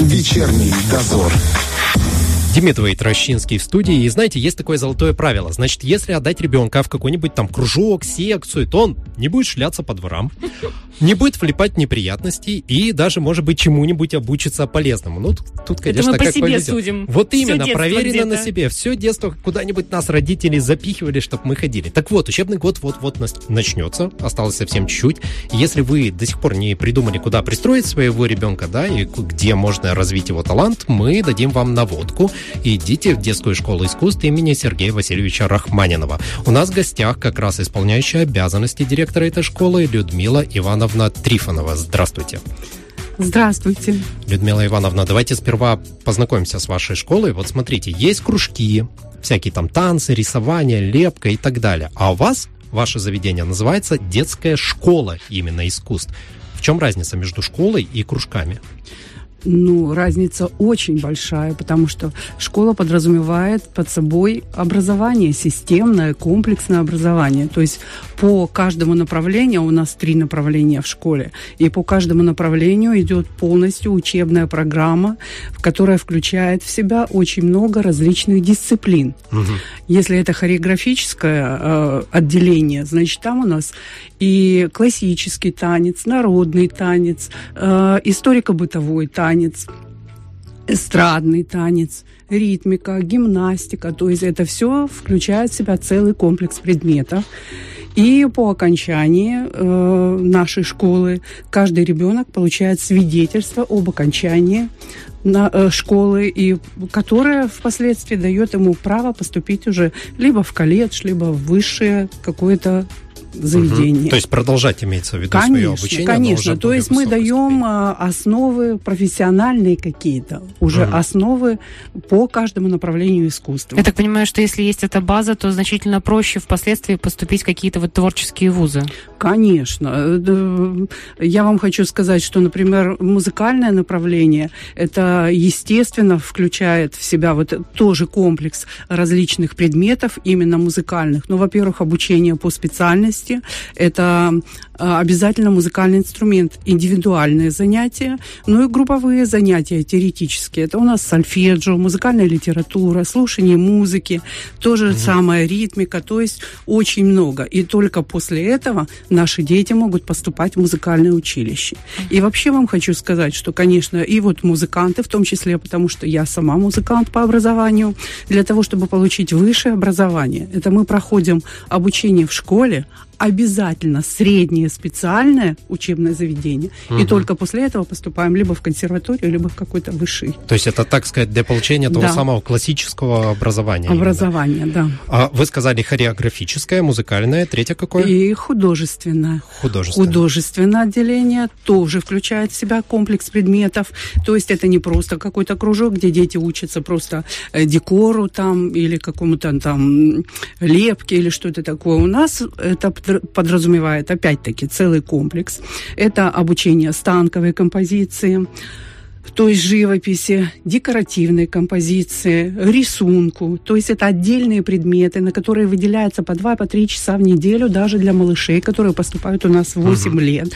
Вечерний дозор. Демидова и Трощинский в студии. И знаете, есть такое золотое правило. Значит, если отдать ребенка в какой-нибудь там кружок, секцию, то он не будет шляться по дворам, не будет влипать в неприятности и даже, может быть, чему-нибудь обучиться полезному. Ну, тут, конечно, Это мы по как себе повезет. судим. Вот именно, проверено на себе. Все детство куда-нибудь нас родители запихивали, чтобы мы ходили. Так вот, учебный год вот-вот начнется. Осталось совсем чуть-чуть. Если вы до сих пор не придумали, куда пристроить своего ребенка, да, и где можно развить его талант, мы дадим вам наводку. Идите в детскую школу искусств имени Сергея Васильевича Рахманинова. У нас в гостях как раз исполняющая обязанности директора этой школы Людмила Ивановна Трифонова. Здравствуйте. Здравствуйте. Людмила Ивановна, давайте сперва познакомимся с вашей школой. Вот смотрите, есть кружки, всякие там танцы, рисование, лепка и так далее. А у вас, ваше заведение, называется детская школа именно искусств. В чем разница между школой и кружками? Ну, разница очень большая, потому что школа подразумевает под собой образование, системное, комплексное образование. То есть по каждому направлению, у нас три направления в школе, и по каждому направлению идет полностью учебная программа, в которая включает в себя очень много различных дисциплин. Если это хореографическое э, отделение, значит, там у нас и классический танец, народный танец, э, историко-бытовой танец, эстрадный танец, ритмика, гимнастика. То есть это все включает в себя целый комплекс предметов. И по окончании э, нашей школы каждый ребенок получает свидетельство об окончании на, э, школы, и которое впоследствии дает ему право поступить уже либо в колледж, либо в высшее какое-то заведение. То есть продолжать имеется в виду свое Конечно, обучение? но конечно. То есть мы даем ступени. а, основы профессиональные какие-то, уже Мгм. основы по каждому направлению искусства. Я так понимаю, что если есть эта база, то значительно проще впоследствии поступить в какие-то вот творческие вузы. Конечно. Э, Я вам хочу сказать, что, например, музыкальное направление, это, естественно, включает в себя вот тоже комплекс различных предметов, именно музыкальных. Ну, во-первых, обучение по специальности, это а, обязательно музыкальный инструмент, индивидуальные занятия, ну и групповые занятия теоретические. Это у нас сольфеджио, музыкальная литература, слушание музыки, то же самое ритмика, то есть очень много. И только после этого наши дети могут поступать в музыкальное училище. И вообще вам хочу сказать, что, конечно, и вот музыканты, в том числе, потому что я сама музыкант по образованию, для того, чтобы получить высшее образование, это мы проходим обучение в школе, обязательно среднее специальное учебное заведение, и только после этого поступаем либо в консерваторию, либо в какой-то высший То есть это, так сказать, для получения того Да. самого классического образования. образование, да. А вы сказали хореографическое, музыкальное, третье какое? И художественное. Художественное. Художественное отделение тоже включает в себя комплекс предметов. То есть это не просто какой-то кружок, где дети учатся просто э, декору там или какому-то там лепке или что-то такое. У нас это подразумевает опять-таки целый комплекс. Это обучение станковой композиции, то есть живописи, декоративной композиции, рисунку. То есть это отдельные предметы, на которые выделяется по 2-3 часа в неделю даже для малышей, которые поступают у нас в 8 лет.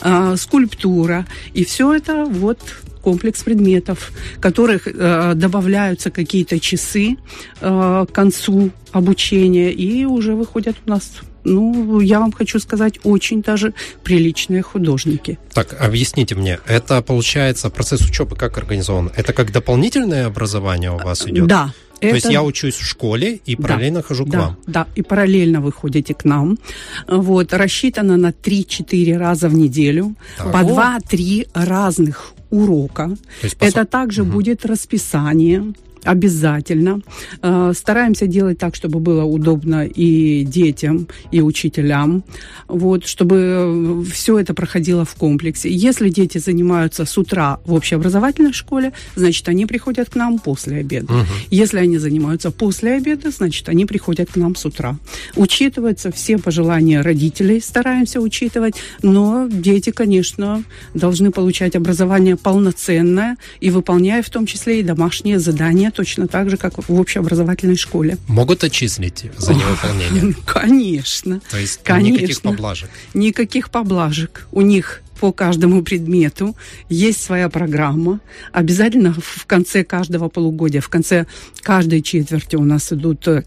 А, скульптура. И все это вот комплекс предметов, которых э, добавляются какие-то часы э, к концу обучения, и уже выходят у нас, ну, я вам хочу сказать, очень даже приличные художники. Так, объясните мне, это получается процесс учебы как организован? Это как дополнительное образование у вас идет? Да. То есть это- я учусь в школе и Да, параллельно хожу к да, вам. Да, и параллельно вы ходите к нам. Вот, рассчитано на 3-4 раза в неделю, Так. по Ого. 2-3 разных урока. Есть, по Это также Мгм. будет расписание обязательно. Э, Стараемся делать так, чтобы было удобно и детям, и учителям, вот, чтобы все это проходило в комплексе. Если дети занимаются с утра в общеобразовательной школе, значит, они приходят к нам после обеда. Мгм. Если они занимаются после обеда, значит, они приходят к нам с утра. Учитываются все пожелания родителей, стараемся учитывать, но дети, конечно, должны получать образование полноценное и выполняя в том числе и домашние задания, точно так же, как в общеобразовательной школе. Могут отчислить за невыполнение? Конечно. То есть Конечно. никаких поблажек? Никаких поблажек. У них по каждому предмету есть своя программа. Обязательно в конце каждого полугодия, в конце каждой четверти у нас идут э,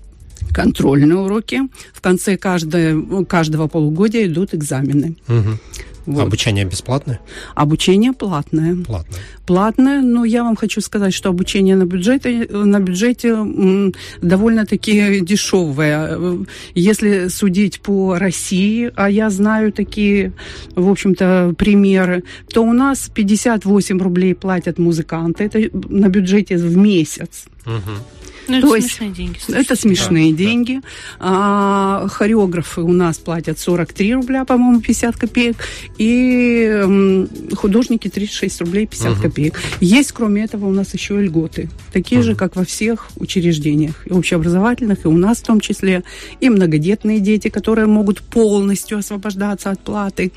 контрольные уроки. В конце каждой, каждого полугодия идут экзамены. Мгм. Вот. Обучение бесплатное? Обучение платное. Платное. Платное, но я вам хочу сказать, что обучение на бюджете, на бюджете довольно-таки дешевое. Если судить по России, а я знаю такие, в общем-то, примеры, то у нас 58 рублей платят музыканты, это на бюджете в месяц. Мгм. Ну, это То есть смешные деньги. Это смешные Да, да. деньги. А, хореографы у нас платят 43 рубля, по-моему, 50 копеек. И художники 36 рублей 50 Мгм. копеек. Есть, кроме этого, у нас еще и льготы. Такие же, Мгм. как во всех учреждениях. И общеобразовательных, и у нас в том числе. И многодетные дети, которые могут полностью освобождаться от платы.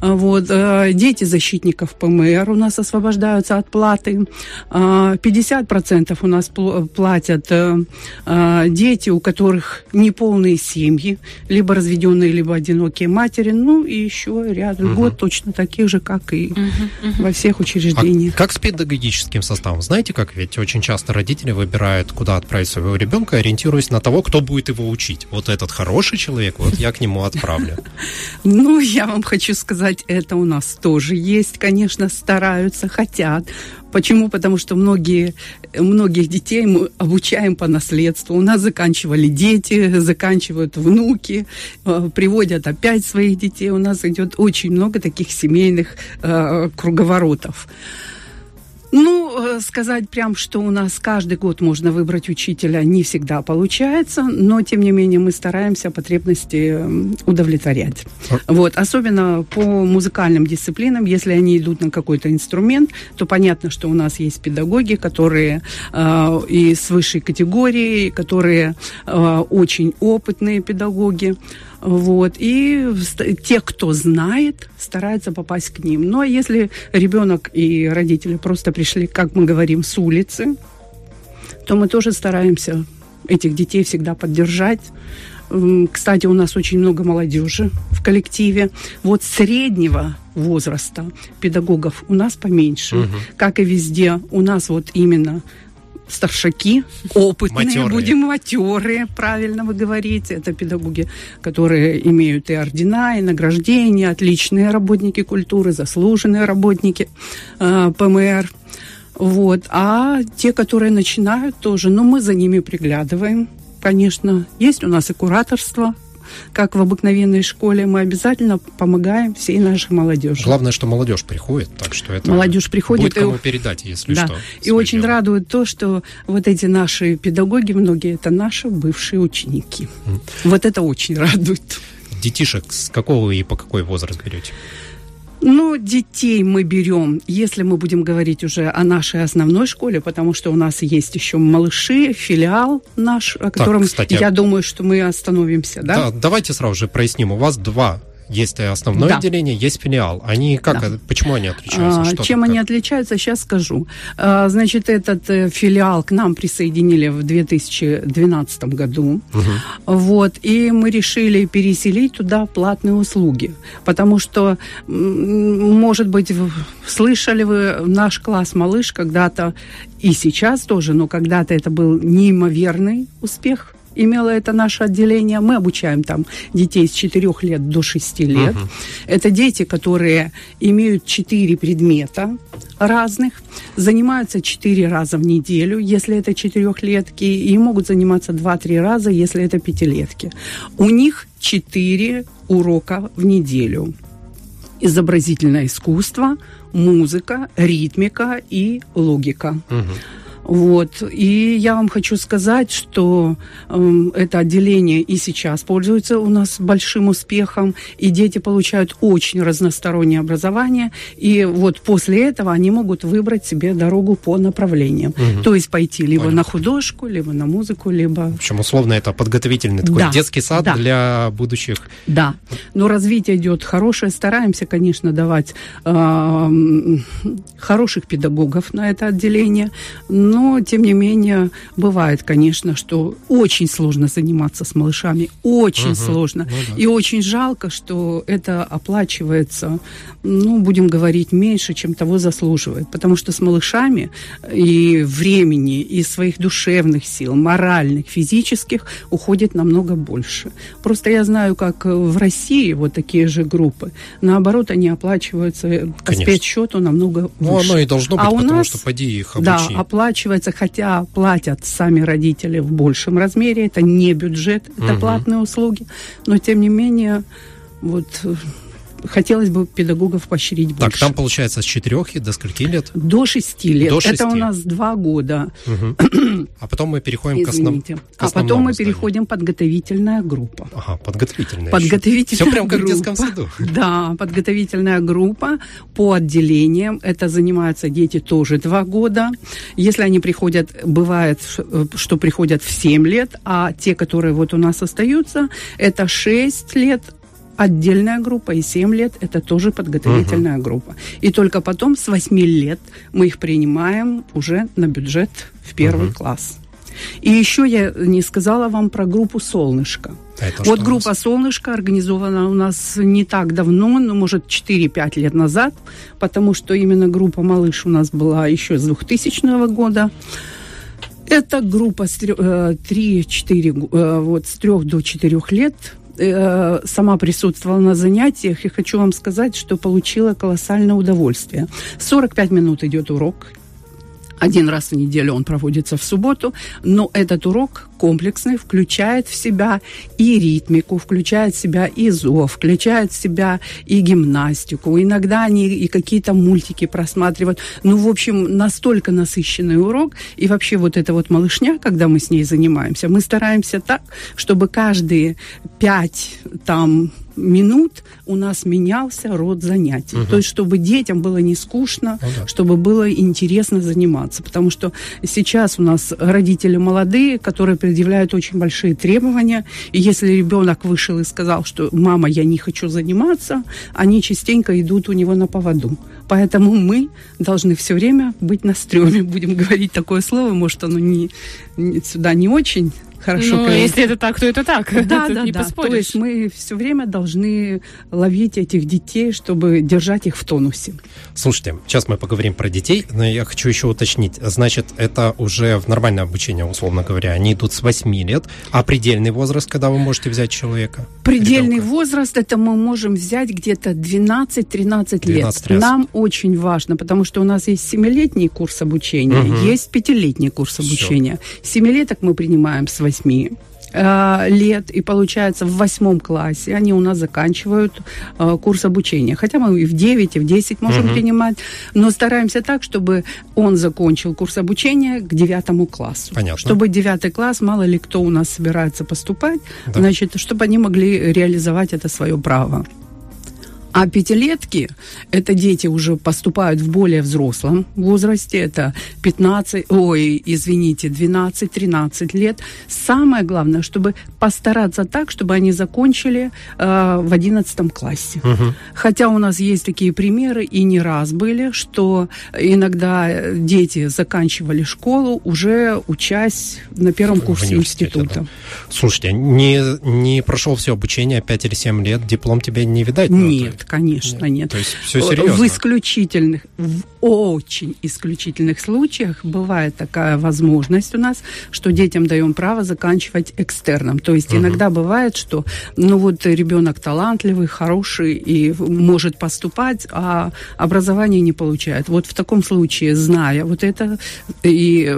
А, Вот. э, Дети защитников ПМР у нас освобождаются от платы. А, 50% у нас пл- платят э, э, дети, у которых неполные семьи, либо разведенные, либо одинокие матери. Ну и еще ряд Мгм. Льгот точно таких же, как и во всех А учреждениях. как с педагогическим составом? Знаете, как ведь очень часто родители выбирают, куда отправить своего ребенка, ориентируясь на того, кто будет его учить. Вот этот хороший человек, вот я к нему отправлю. Ну, я вам хочу сказать, это у нас тоже есть, конечно, стараются, хотят. Почему? Потому что многие, многих детей мы обучаем по наследству. У нас заканчивали дети, заканчивают внуки, э, приводят опять своих детей. У нас идет очень много таких семейных э, круговоротов. Ну, э, сказать прям, что у нас каждый год можно выбрать учителя, не всегда получается, но, тем не менее, мы стараемся потребности м, удовлетворять. Вот, особенно по музыкальным дисциплинам, если они идут на какой-то инструмент, то понятно, что у нас есть педагоги, которые э, и с высшей категории, которые э, очень опытные педагоги. Вот. И те, кто знает, стараются попасть к ним. Ну, а если ребенок и родители просто пришли, как мы говорим, с улицы, то мы тоже стараемся этих детей всегда поддержать. Кстати, у нас очень много молодежи в коллективе. Вот среднего возраста педагогов у нас поменьше. Мгм. Как и везде, у нас вот именно старшаки, опытные, Матерые. будем матерые, правильно вы говорите. Это педагоги, которые имеют и ордена, и награждения, отличные работники культуры, заслуженные работники э, ПМР. Вот. А те, которые начинают тоже, ну, мы за ними приглядываем, конечно. Есть у нас и кураторство, как в обыкновенной школе. Мы обязательно помогаем всей нашей молодежи. Главное, что молодежь приходит, так что это Молодежь приходит будет и- кому передать, если Да. что. И очень дело. радует то, что вот эти наши педагоги, многие это наши бывшие ученики. Мгм. Вот это очень радует. Детишек с какого и по какой возраст берете? Ну, детей мы берем, если мы будем говорить уже о нашей основной школе, потому что у нас есть еще малыши, филиал наш, о котором кстати, я думаю, что мы остановимся, да? Да, давайте сразу же проясним. У вас два есть основное Да. отделение, есть филиал. Они как, Да. э, почему они отличаются? А, Что Чем там, они отличаются, сейчас скажу. А, Значит, этот э, филиал к нам присоединили в 2012 году. Мгм. Вот, и мы решили переселить туда платные услуги, потому что, может быть, слышали вы наш класс «Малыш» когда-то, и сейчас тоже, но когда-то это был неимоверный успех, имело это наше отделение. Мы обучаем там детей с 4 лет до 6 лет. Мгм. Это дети, которые имеют 4 предмета разных, занимаются 4 раза в неделю, если это четырехлетки, и могут заниматься 2-3 раза, если это пятилетки. У них 4 урока в неделю. Изобразительное искусство, музыка, ритмика и логика. Мгм. Вот. И я вам хочу сказать, что эм, это отделение и сейчас пользуется у нас большим успехом, и дети получают очень разностороннее образование, и вот после этого они могут выбрать себе дорогу по направлениям. Мгм. То есть пойти либо Понял. на художку, либо на музыку, либо... В общем, условно, это подготовительный такой Да, детский сад да. для будущих. Да, но развитие идет хорошее. Стараемся, конечно, давать эм, хороших педагогов на это отделение. Но Но, тем не менее, бывает, конечно, что очень сложно заниматься с малышами. Очень угу. сложно. Ну, да. И очень жалко, что это оплачивается, ну, будем говорить, меньше, чем того заслуживает. Потому что с малышами и времени, и своих душевных сил, моральных, физических уходит намного больше. Просто я знаю, как в России вот такие же группы. Наоборот, они оплачиваются по спецсчету намного выше. Ну, оно и должно быть, а потому нас, что поди их обучи. Да, оплачивается, хотя платят сами родители в большем размере. Это не бюджет, это угу. платные услуги. Но, тем не менее, вот хотелось бы педагогов поощрить больше. Так, там получается с четырех до скольки лет? До шести лет. До 6. Это у нас два года. Угу. А потом мы переходим Извините. к, основ... к А потом мы зданию. переходим подготовительная группа. Ага, подготовительная. Подготовительная Все прям как в детском саду. Да, подготовительная группа по отделениям. Это занимаются дети тоже два года. Если они приходят, бывает, что приходят в семь лет, а те, которые вот у нас остаются, это шесть лет, отдельная группа, и 7 лет это тоже подготовительная uh-huh. группа. И только потом с 8 лет мы их принимаем уже на бюджет в первый uh-huh. класс. И еще я не сказала вам про группу «Солнышко». Это вот группа «Солнышко» организована у нас не так давно, ну, может, 4-5 лет назад, потому что именно группа «Малыш» у нас была еще с 2000 года. Это группа с 3-4, э, э, вот, с 3 до 4 лет, э, сама присутствовала на занятиях и хочу вам сказать, что получила колоссальное удовольствие. 45 минут идет урок, один раз в неделю он проводится в субботу, но этот урок комплексный включает в себя и ритмику, включает в себя и зов, включает в себя и гимнастику. Иногда они и какие-то мультики просматривают. Ну, в общем, настолько насыщенный урок. И вообще вот эта вот малышня, когда мы с ней занимаемся, мы стараемся так, чтобы каждые пять там минут у нас менялся род занятий. Угу. То есть, чтобы детям было не скучно, ну, да. чтобы было интересно заниматься. Потому что сейчас у нас родители молодые, которые предъявляют очень большие требования. И если ребенок вышел и сказал, что мама, я не хочу заниматься, они частенько идут у него на поводу. Поэтому мы должны все время быть на стреме, будем говорить такое слово, может, оно не, не сюда не очень хорошо. Ну, если это так, то это так. Да, да, да. То есть мы все время должны ловить этих детей, чтобы держать их в тонусе. Слушайте, сейчас мы поговорим про детей, но я хочу еще уточнить. Значит, это уже в нормальное обучение, условно говоря. Они идут с 8 лет. А предельный возраст, когда вы можете взять человека? Предельный ребенка? возраст, это мы можем взять где-то 12-13 лет. Раз. Нам очень важно, потому что у нас есть 7-летний курс обучения, угу. есть 5-летний курс обучения. Все. 7-леток мы принимаем с 8 э, лет, и получается в восьмом классе они у нас заканчивают э, курс обучения. Хотя мы и в 9, и в 10 можем угу. принимать, но стараемся так, чтобы он закончил курс обучения к девятому классу. Понятно. Чтобы девятый класс, мало ли кто у нас собирается поступать, да. значит, чтобы они могли реализовать это свое право. А пятилетки – это дети уже поступают в более взрослом возрасте, это 15, ой, извините, 12-13 лет. Самое главное, чтобы постараться так, чтобы они закончили э, в 11 классе. Угу. Хотя у нас есть такие примеры, и не раз были, что иногда дети заканчивали школу, уже учась на первом курсе института. Да. Слушайте, не, не прошел все обучение 5 или 7 лет, диплом тебе не видать? Нет, нет, конечно, нет. То есть все серьезно? В исключительных, в очень исключительных случаях бывает такая возможность у нас, что детям даем право заканчивать экстерном. То есть угу. иногда бывает, что ну вот ребенок талантливый, хороший и может поступать, а образование не получает. Вот в таком случае, зная вот это и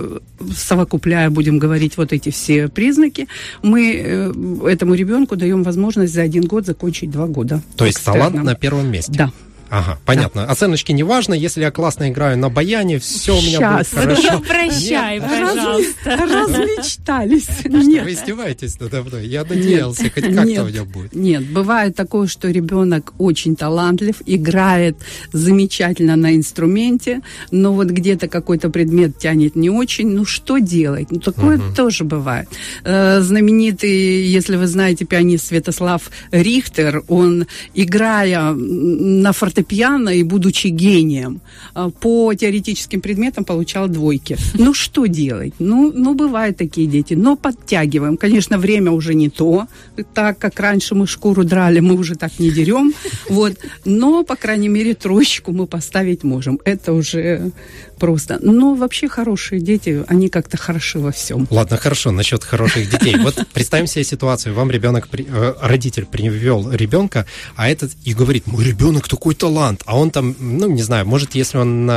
совокупляя, будем говорить, вот эти все признаки, мы э, этому ребенку даем возможность за один год закончить два года. То есть талант на первом месте? Да. Ага, понятно. Да. Оценочки не важно, если я классно играю на баяне, все у меня Сейчас. будет хорошо. Прощай, Нет. пожалуйста. Размечтались. Нет. Вы издеваетесь надо мной? Я надеялся, хоть как-то у меня будет. Нет, бывает такое, что ребенок очень талантлив, играет замечательно на инструменте, но вот где-то какой-то предмет тянет не очень. Ну, что делать? Ну, такое угу. тоже бывает. Э, знаменитый, если вы знаете, пианист Святослав Рихтер, он, играя на фортепиано, фортепиано и будучи гением, э, по теоретическим предметам получал двойки. Ну, что делать? Ну, ну, бывают такие дети, но подтягиваем. Конечно, время уже не то, так как раньше мы шкуру драли, мы уже так не дерем, вот, но, по крайней мере, троечку мы поставить можем. Это уже просто. Но вообще хорошие дети, они как-то хороши во всем. Ладно, хорошо, насчет хороших детей. Вот представим себе ситуацию, вам ребенок, э, родитель привел ребенка, а этот и говорит, мой ребенок такой талант, а он там, ну, не знаю, может, если он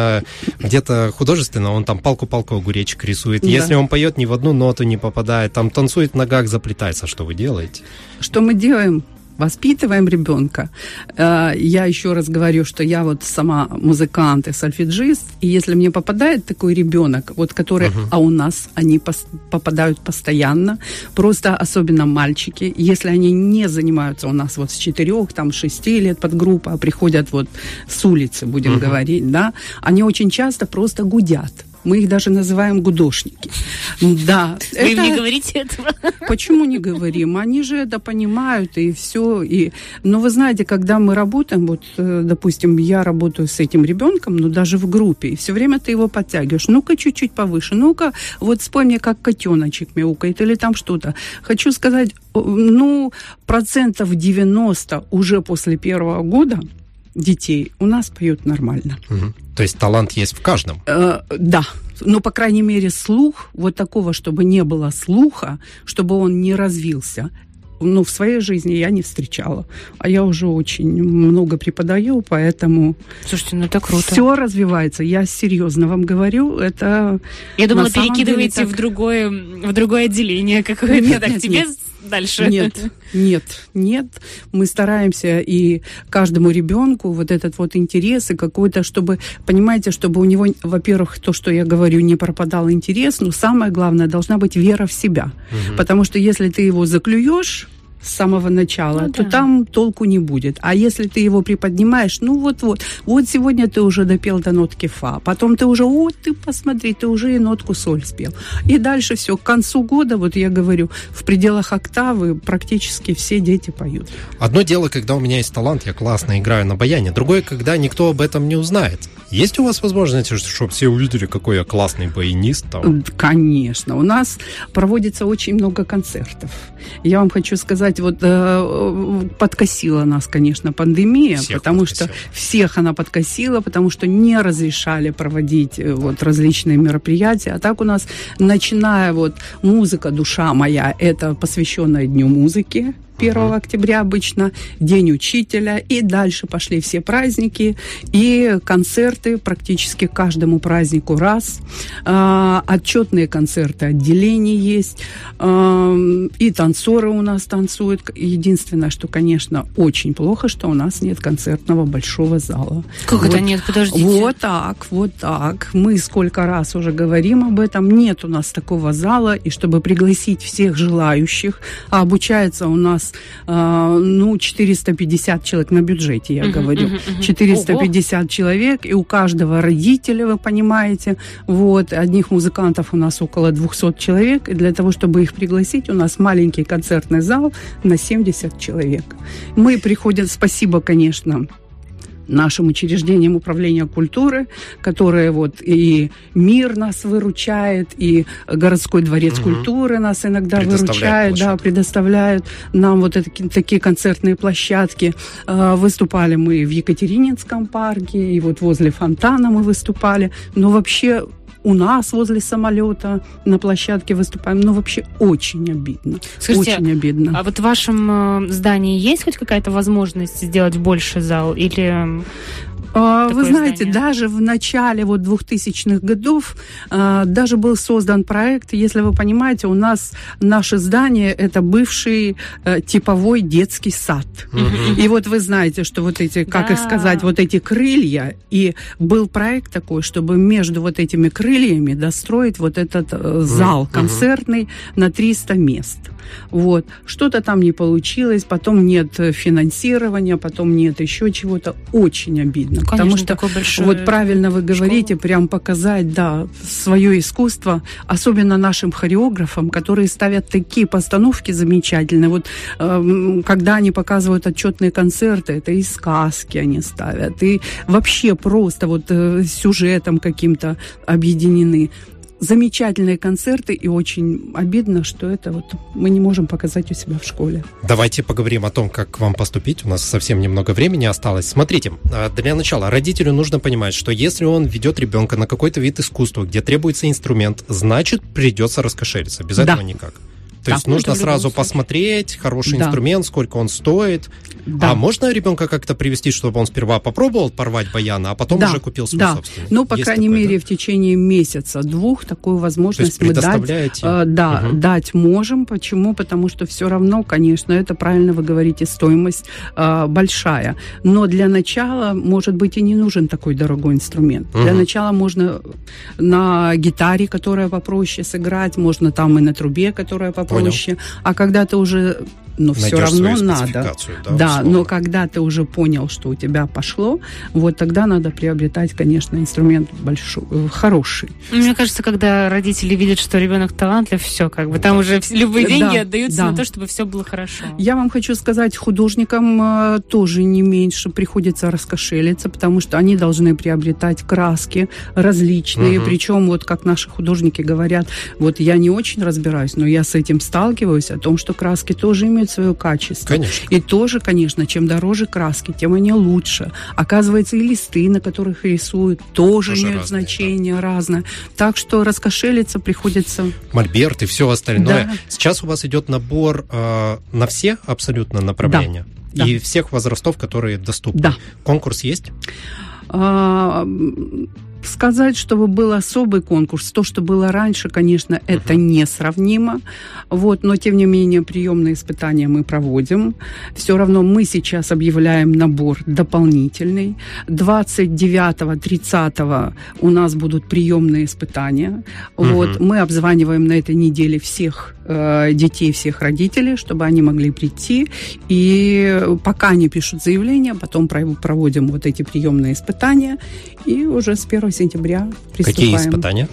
где-то художественно, он там палку-палку огуречек рисует, да. если он поет, ни в одну ноту не попадает, там танцует в ногах, заплетается, что вы делаете? Что мы делаем? Воспитываем ребенка. Э, я еще раз говорю, что я вот сама музыкант и сольфеджист, и если мне попадает такой ребенок, вот который, uh-huh. а у нас они пос, попадают постоянно, просто особенно мальчики, если они не занимаются у нас вот с четырех, там, шести лет под группа, а приходят вот с улицы, будем uh-huh. говорить, да, они очень часто просто гудят. Мы их даже называем гудошники. Да. Вы это... им не говорите этого? Почему не говорим? Они же это понимают, и все. И... Но вы знаете, когда мы работаем, вот, э, допустим, я работаю с этим ребенком, но даже в группе, и все время ты его подтягиваешь. Ну-ка, чуть-чуть повыше. Ну-ка, вот вспомни, как котеночек мяукает или там что-то. Хочу сказать, ну, процентов 90 уже после первого года детей у нас поют нормально. Угу. То есть талант есть в каждом? Э, да. Но, по крайней мере, слух, вот такого, чтобы не было слуха, чтобы он не развился, ну, в своей жизни я не встречала. А я уже очень много преподаю, поэтому... Слушайте, ну это круто. Все развивается. Я серьезно вам говорю, это... Я думала, перекидываете так... в, другое, в другое отделение какое-то. Нет, так, нет, тебе нет дальше. Нет, нет, нет. Мы стараемся и каждому ребенку вот этот вот интерес и какой-то, чтобы, понимаете, чтобы у него, во-первых, то, что я говорю, не пропадал интерес, но самое главное, должна быть вера в себя. Угу. Потому что если ты его заклюешь, с самого начала, ну, то да. там толку не будет. А если ты его приподнимаешь, ну вот-вот, вот сегодня ты уже допел до нотки фа, потом ты уже, о, ты посмотри, ты уже и нотку соль спел. И дальше все, к концу года, вот я говорю, в пределах октавы практически все дети поют. Одно дело, когда у меня есть талант, я классно играю на баяне, другое, когда никто об этом не узнает. Есть у вас возможность, чтобы все увидели, какой я классный баянист? Там? Конечно. У нас проводится очень много концертов. Я вам хочу сказать, вот э, подкосила нас, конечно, пандемия, всех потому подкосила. что всех она подкосила, потому что не разрешали проводить э, вот различные мероприятия. А так у нас, начиная вот музыка «Душа моя», это посвященная Дню музыки, 1 uh-huh. октября обычно, День учителя, и дальше пошли все праздники, и концерты практически каждому празднику раз. А, отчетные концерты отделений есть, а, и танцоры у нас танцуют. Единственное, что, конечно, очень плохо, что у нас нет концертного большого зала. Как вот, это нет? Подождите. Вот так, вот так. Мы сколько раз уже говорим об этом. Нет у нас такого зала, и чтобы пригласить всех желающих, а обучается у нас нас, э, ну, 450 человек на бюджете, я uh-huh, говорю. Uh-huh, uh-huh. 450 Ого. человек, и у каждого родителя, вы понимаете, вот, одних музыкантов у нас около 200 человек, и для того, чтобы их пригласить, у нас маленький концертный зал на 70 человек. Мы приходим, спасибо, конечно, нашим учреждением управления культуры, которые вот и мир нас выручает, и городской дворец угу. культуры нас иногда выручает, да, предоставляют нам вот это, такие концертные площадки. А, выступали мы в Екатерининском парке, и вот возле фонтана мы выступали. Но вообще у нас возле самолета на площадке выступаем. Ну, вообще очень обидно. Скажите, очень обидно. А вот в вашем э, здании есть хоть какая-то возможность сделать больше зал? Или а, вы знаете, здание? даже в начале вот 2000-х годов а, даже был создан проект, если вы понимаете, у нас наше здание это бывший а, типовой детский сад. Угу. И вот вы знаете, что вот эти, как да. их сказать, вот эти крылья, и был проект такой, чтобы между вот этими крыльями достроить вот этот э, зал концертный на 300 мест. Вот. Что-то там не получилось, потом нет финансирования, потом нет еще чего-то. Очень обидно. Потому что вот правильно вы говорите, прям показать, да, свое искусство, особенно нашим хореографам, которые ставят такие постановки замечательные. Вот э, когда они показывают отчетные концерты, это и сказки они ставят, и вообще просто вот э, сюжетом каким-то объединены замечательные концерты, и очень обидно, что это вот мы не можем показать у себя в школе. Давайте поговорим о том, как к вам поступить. У нас совсем немного времени осталось. Смотрите, а, для начала родителю нужно понимать, что если он ведет ребенка на какой-то вид искусства, где требуется инструмент, значит придется раскошелиться. Без да. этого никак. То есть нужно сразу посмотреть хороший да. инструмент, сколько он стоит. Да. А можно ребенка как-то привести, чтобы он сперва попробовал порвать баяна, а потом да. уже купил свой да. собственный? Ну, по Есть крайней такое, мере, да? в течение месяца, двух такую возможность мы дать, э, да, угу. дать можем. Почему? Потому что все равно, конечно, это правильно вы говорите, стоимость э, большая. Но для начала, может быть, и не нужен такой дорогой инструмент. Угу. Для начала можно на гитаре, которая попроще сыграть, можно там и на трубе, которая попроще проще. А когда ты уже но все равно надо. Да, да но когда ты уже понял, что у тебя пошло, вот тогда надо приобретать, конечно, инструмент большой, э, хороший. Мне кажется, когда родители видят, что ребенок талантлив, все, как бы там уже любые деньги да, отдаются да. на то, чтобы все было хорошо. Я вам хочу сказать, художникам э, тоже не меньше приходится раскошелиться, потому что они должны приобретать краски различные, угу. причем вот как наши художники говорят, вот я не очень разбираюсь, но я с этим сталкиваюсь, о том, что краски тоже имеют свое качество. Конечно. И тоже, конечно, чем дороже краски, тем они лучше. Оказывается, и листы, на которых рисуют, тоже, тоже имеют разные, значение да. разное. Так что раскошелиться приходится... Мольберт и все остальное. Да. Сейчас у вас идет набор э, на все абсолютно направления. Да. И да. всех возрастов, которые доступны. Да. Конкурс есть? Сказать, чтобы был особый конкурс, то, что было раньше, конечно, это uh-huh. несравнимо. Вот, но тем не менее приемные испытания мы проводим. Все равно мы сейчас объявляем набор дополнительный. 29-30 у нас будут приемные испытания. Uh-huh. Вот, мы обзваниваем на этой неделе всех э, детей, всех родителей, чтобы они могли прийти. И пока они пишут заявление, потом проводим вот эти приемные испытания. И уже с 1 сентября приступаем. Какие испытания?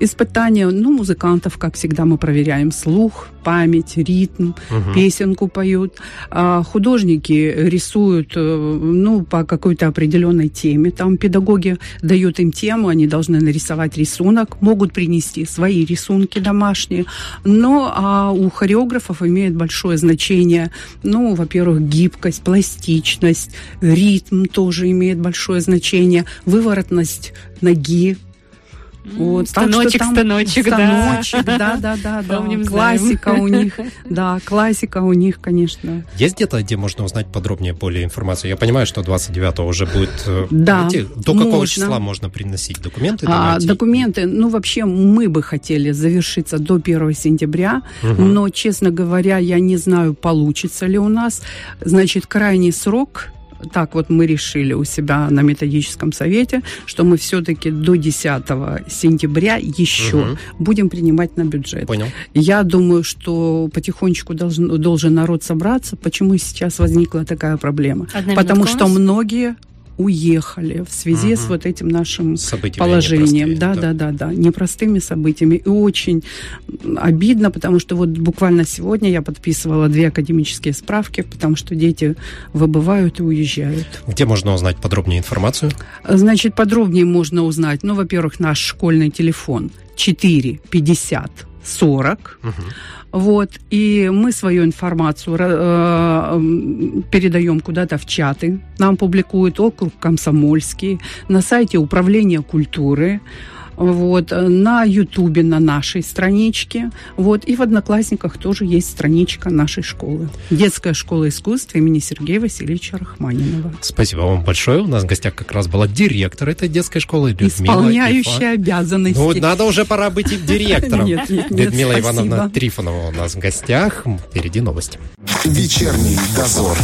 Испытания, ну, музыкантов, как всегда, мы проверяем слух, память, ритм, угу. песенку поют. А художники рисуют, э, ну, по какой-то определенной теме. Там педагоги дают им тему, они должны нарисовать рисунок, могут принести свои рисунки домашние. Но а у хореографов имеет большое значение, ну, во-первых, гибкость, пластичность, ритм тоже имеет большое значение, выворотность ноги, вот, станочек, так, станочек, станочек, да, да, да, да, Помним, классика у них, да, классика у них, конечно. Есть где-то, где можно узнать подробнее более информацию? Я понимаю, что 29 уже будет. Э, да. Знаете, до какого можно. числа можно приносить документы? А, документы, ну вообще мы бы хотели завершиться до 1 сентября, угу. но, честно говоря, я не знаю, получится ли у нас. Значит, крайний срок так вот мы решили у себя на методическом совете, что мы все-таки до 10 сентября еще угу. будем принимать на бюджет. Понял. Я думаю, что потихонечку должен, должен народ собраться. Почему сейчас возникла такая проблема? Одна Потому что многие уехали в связи угу. с вот этим нашим Событиями положением. Да, да, да, да, непростыми событиями. И очень обидно, потому что вот буквально сегодня я подписывала две академические справки, потому что дети выбывают и уезжают. Где можно узнать подробнее информацию? Значит, подробнее можно узнать, ну, во-первых, наш школьный телефон 4 50 40. Угу. Вот, и мы свою информацию э, передаем куда-то в чаты. Нам публикует округ Комсомольский на сайте Управления культуры вот, на Ютубе, на нашей страничке, вот, и в Одноклассниках тоже есть страничка нашей школы. Детская школа искусств имени Сергея Васильевича Рахманинова. Спасибо вам большое. У нас в гостях как раз была директор этой детской школы Людмила Исполняющая Ифа. обязанности. Ну, надо уже пора быть и директором. Нет, нет, нет, Людмила Ивановна Трифонова у нас в гостях. Впереди новости. Вечерний дозор.